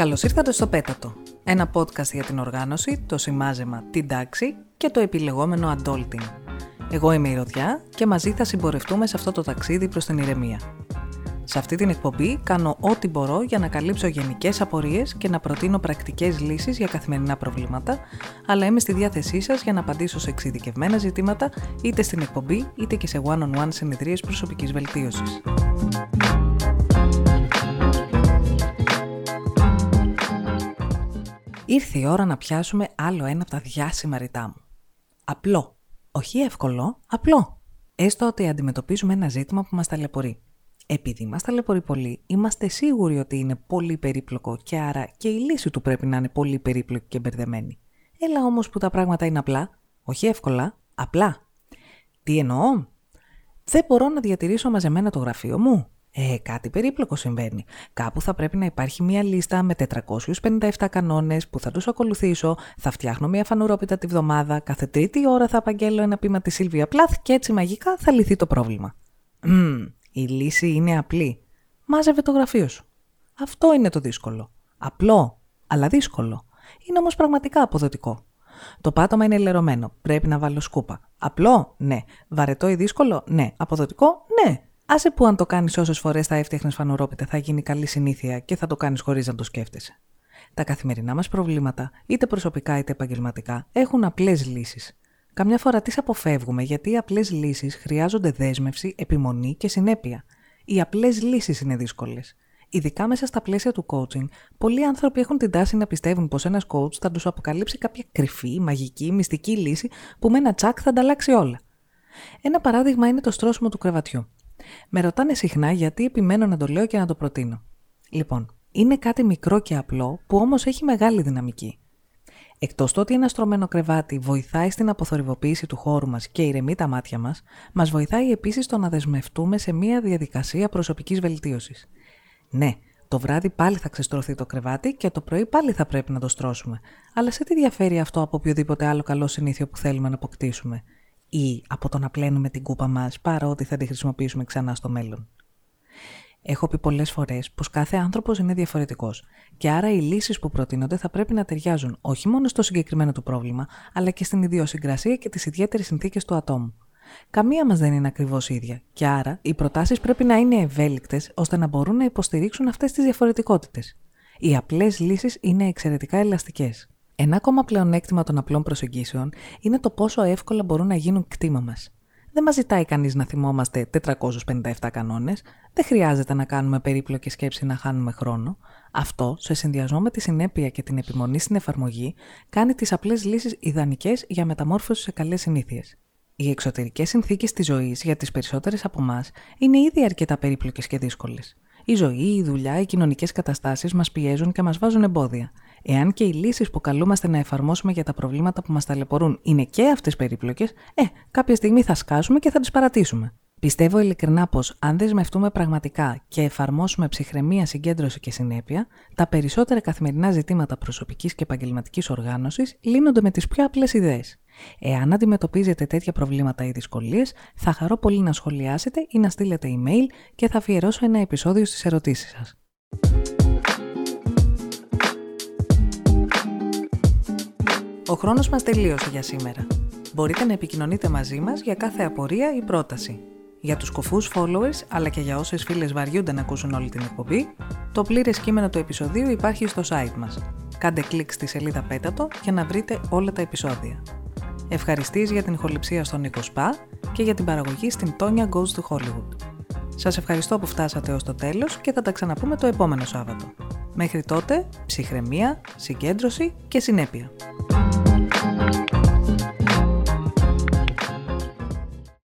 Καλώς ήρθατε στο Πέτατο, ένα podcast για την οργάνωση, το σημάζεμα, την τάξη και το επιλεγόμενο adulting. Εγώ είμαι η Ρωδιά και μαζί θα συμπορευτούμε σε αυτό το ταξίδι προς την ηρεμία. Σε αυτή την εκπομπή κάνω ό,τι μπορώ για να καλύψω γενικές απορίες και να προτείνω πρακτικές λύσεις για καθημερινά προβλήματα, αλλά είμαι στη διάθεσή σας για να απαντήσω σε εξειδικευμένα ζητήματα είτε στην εκπομπή είτε και σε one-on-one συνεδρίες προσωπικής βελτίωσης. Ήρθε η ώρα να πιάσουμε άλλο ένα από τα διάσημα ρητά μου. Απλό. Όχι εύκολο, απλό. Έστω ότι αντιμετωπίζουμε ένα ζήτημα που μας ταλαιπωρεί. Επειδή μας ταλαιπωρεί πολύ, είμαστε σίγουροι ότι είναι πολύ περίπλοκο και άρα και η λύση του πρέπει να είναι πολύ περίπλοκη και μπερδεμένη. Έλα όμως που τα πράγματα είναι απλά, όχι εύκολα, απλά. Τι εννοώ; Δεν μπορώ να διατηρήσω μαζεμένα το γραφείο μου. Ε, κάτι περίπλοκο συμβαίνει. Κάπου θα πρέπει να υπάρχει μια λίστα με 457 κανόνες που θα τους ακολουθήσω, θα φτιάχνω μια φανουρόπιτα τη βδομάδα, κάθε τρίτη ώρα θα απαγγέλω ένα πείμα της Σίλβια Πλάθ και έτσι μαγικά θα λυθεί το πρόβλημα. Μμμ, η λύση είναι απλή. Μάζευε το γραφείο σου. Αυτό είναι το δύσκολο. Απλό, αλλά δύσκολο. Είναι όμως πραγματικά αποδοτικό. Το πάτωμα είναι λερωμένο. Πρέπει να βάλω σκούπα. Απλό, ναι. Βαρετό ή δύσκολο, ναι. Αποδοτικό, ναι. Άσε που αν το κάνεις όσες φορές θα έφτιαχνες φανουρόπιτα θα γίνει καλή συνήθεια και θα το κάνεις χωρίς να το σκέφτεσαι. Τα καθημερινά μας προβλήματα, είτε προσωπικά είτε επαγγελματικά, έχουν απλές λύσεις. Καμιά φορά τις αποφεύγουμε γιατί οι απλές λύσεις χρειάζονται δέσμευση, επιμονή και συνέπεια. Οι απλές λύσεις είναι δύσκολες. Ειδικά μέσα στα πλαίσια του coaching, πολλοί άνθρωποι έχουν την τάση να πιστεύουν πως ένας coach θα τους αποκαλύψει κάποια κρυφή, μαγική, μυστική λύση που με ένα τσακ θα ανταλλάξει όλα. Ένα παράδειγμα είναι το στρώσιμο του κρεβατιού. Με ρωτάνε συχνά γιατί επιμένω να το λέω και να το προτείνω. Λοιπόν, είναι κάτι μικρό και απλό που όμως έχει μεγάλη δυναμική. Εκτός το ότι ένα στρωμένο κρεβάτι βοηθάει στην αποθορυβοποίηση του χώρου μας και ηρεμεί τα μάτια μας, μας βοηθάει επίσης το να δεσμευτούμε σε μια διαδικασία προσωπικής βελτίωσης. Ναι, το βράδυ πάλι θα ξεστρωθεί το κρεβάτι και το πρωί πάλι θα πρέπει να το στρώσουμε. Αλλά σε τι διαφέρει αυτό από οποιοδήποτε άλλο καλό συνήθειο που θέλουμε να αποκτήσουμε; Ή από το να πλένουμε την κούπα μας παρότι θα τη χρησιμοποιήσουμε ξανά στο μέλλον. Έχω πει πολλές φορές πως κάθε άνθρωπος είναι διαφορετικός και άρα οι λύσεις που προτείνονται θα πρέπει να ταιριάζουν όχι μόνο στο συγκεκριμένο του πρόβλημα, αλλά και στην ιδιοσυγκρασία και τις ιδιαίτερες συνθήκες του ατόμου. Καμία μας δεν είναι ακριβώς ίδια και άρα οι προτάσεις πρέπει να είναι ευέλικτες ώστε να μπορούν να υποστηρίξουν αυτές τις διαφορετικότητες. Οι απλές λύσεις είναι εξαιρετικά ελαστικές. Ένα ακόμα πλεονέκτημα των απλών προσεγγίσεων είναι το πόσο εύκολα μπορούν να γίνουν κτήμα μας. Δεν μας ζητάει κανείς να θυμόμαστε 457 κανόνες, δεν χρειάζεται να κάνουμε περίπλοκη σκέψη να χάνουμε χρόνο. Αυτό, σε συνδυασμό με τη συνέπεια και την επιμονή στην εφαρμογή, κάνει τις απλές λύσεις ιδανικές για μεταμόρφωση σε καλές συνήθειες. Οι εξωτερικές συνθήκες της ζωής για τις περισσότερες από εμά είναι ήδη αρκετά περίπλοκες και δύσκολες. Η ζωή, η δουλειά, οι κοινωνικές καταστάσεις μας πιέζουν και μας βάζουν εμπόδια. Εάν και οι λύσεις που καλούμαστε να εφαρμόσουμε για τα προβλήματα που μας ταλαιπωρούν είναι και αυτές περίπλοκες, ε, κάποια στιγμή θα σκάσουμε και θα τις παρατήσουμε. Πιστεύω ειλικρινά πως αν δεσμευτούμε πραγματικά και εφαρμόσουμε ψυχραιμία, συγκέντρωση και συνέπεια, τα περισσότερα καθημερινά ζητήματα προσωπικής και επαγγελματικής οργάνωσης λύνονται με τις πιο απλές ιδέες. Εάν αντιμετωπίζετε τέτοια προβλήματα ή δυσκολίες, θα χαρώ πολύ να σχολιάσετε ή να στείλετε email και θα αφιερώσω ένα επεισόδιο στις ερωτήσεις σας. Ο χρόνος μας τελείωσε για σήμερα. Μπορείτε να επικοινωνείτε μαζί μας για κάθε απορία ή πρόταση. Για τους κοφούς followers, αλλά και για όσες φίλες βαριούνται να ακούσουν όλη την εκπομπή, το πλήρες κείμενο του επεισοδίου υπάρχει στο site μας. Κάντε κλικ στη σελίδα Πέτατο για να βρείτε όλα τα επεισόδια. Ευχαριστείς για την ηχοληψία στον Νίκο Σπα και για την παραγωγή στην Tonya Goes to Hollywood. Σας ευχαριστώ που φτάσατε ως το τέλος και θα τα ξαναπούμε το επόμενο Σάββατο. Μέχρι τότε, ψυχραιμία, συγκέντρωση και συνέπεια.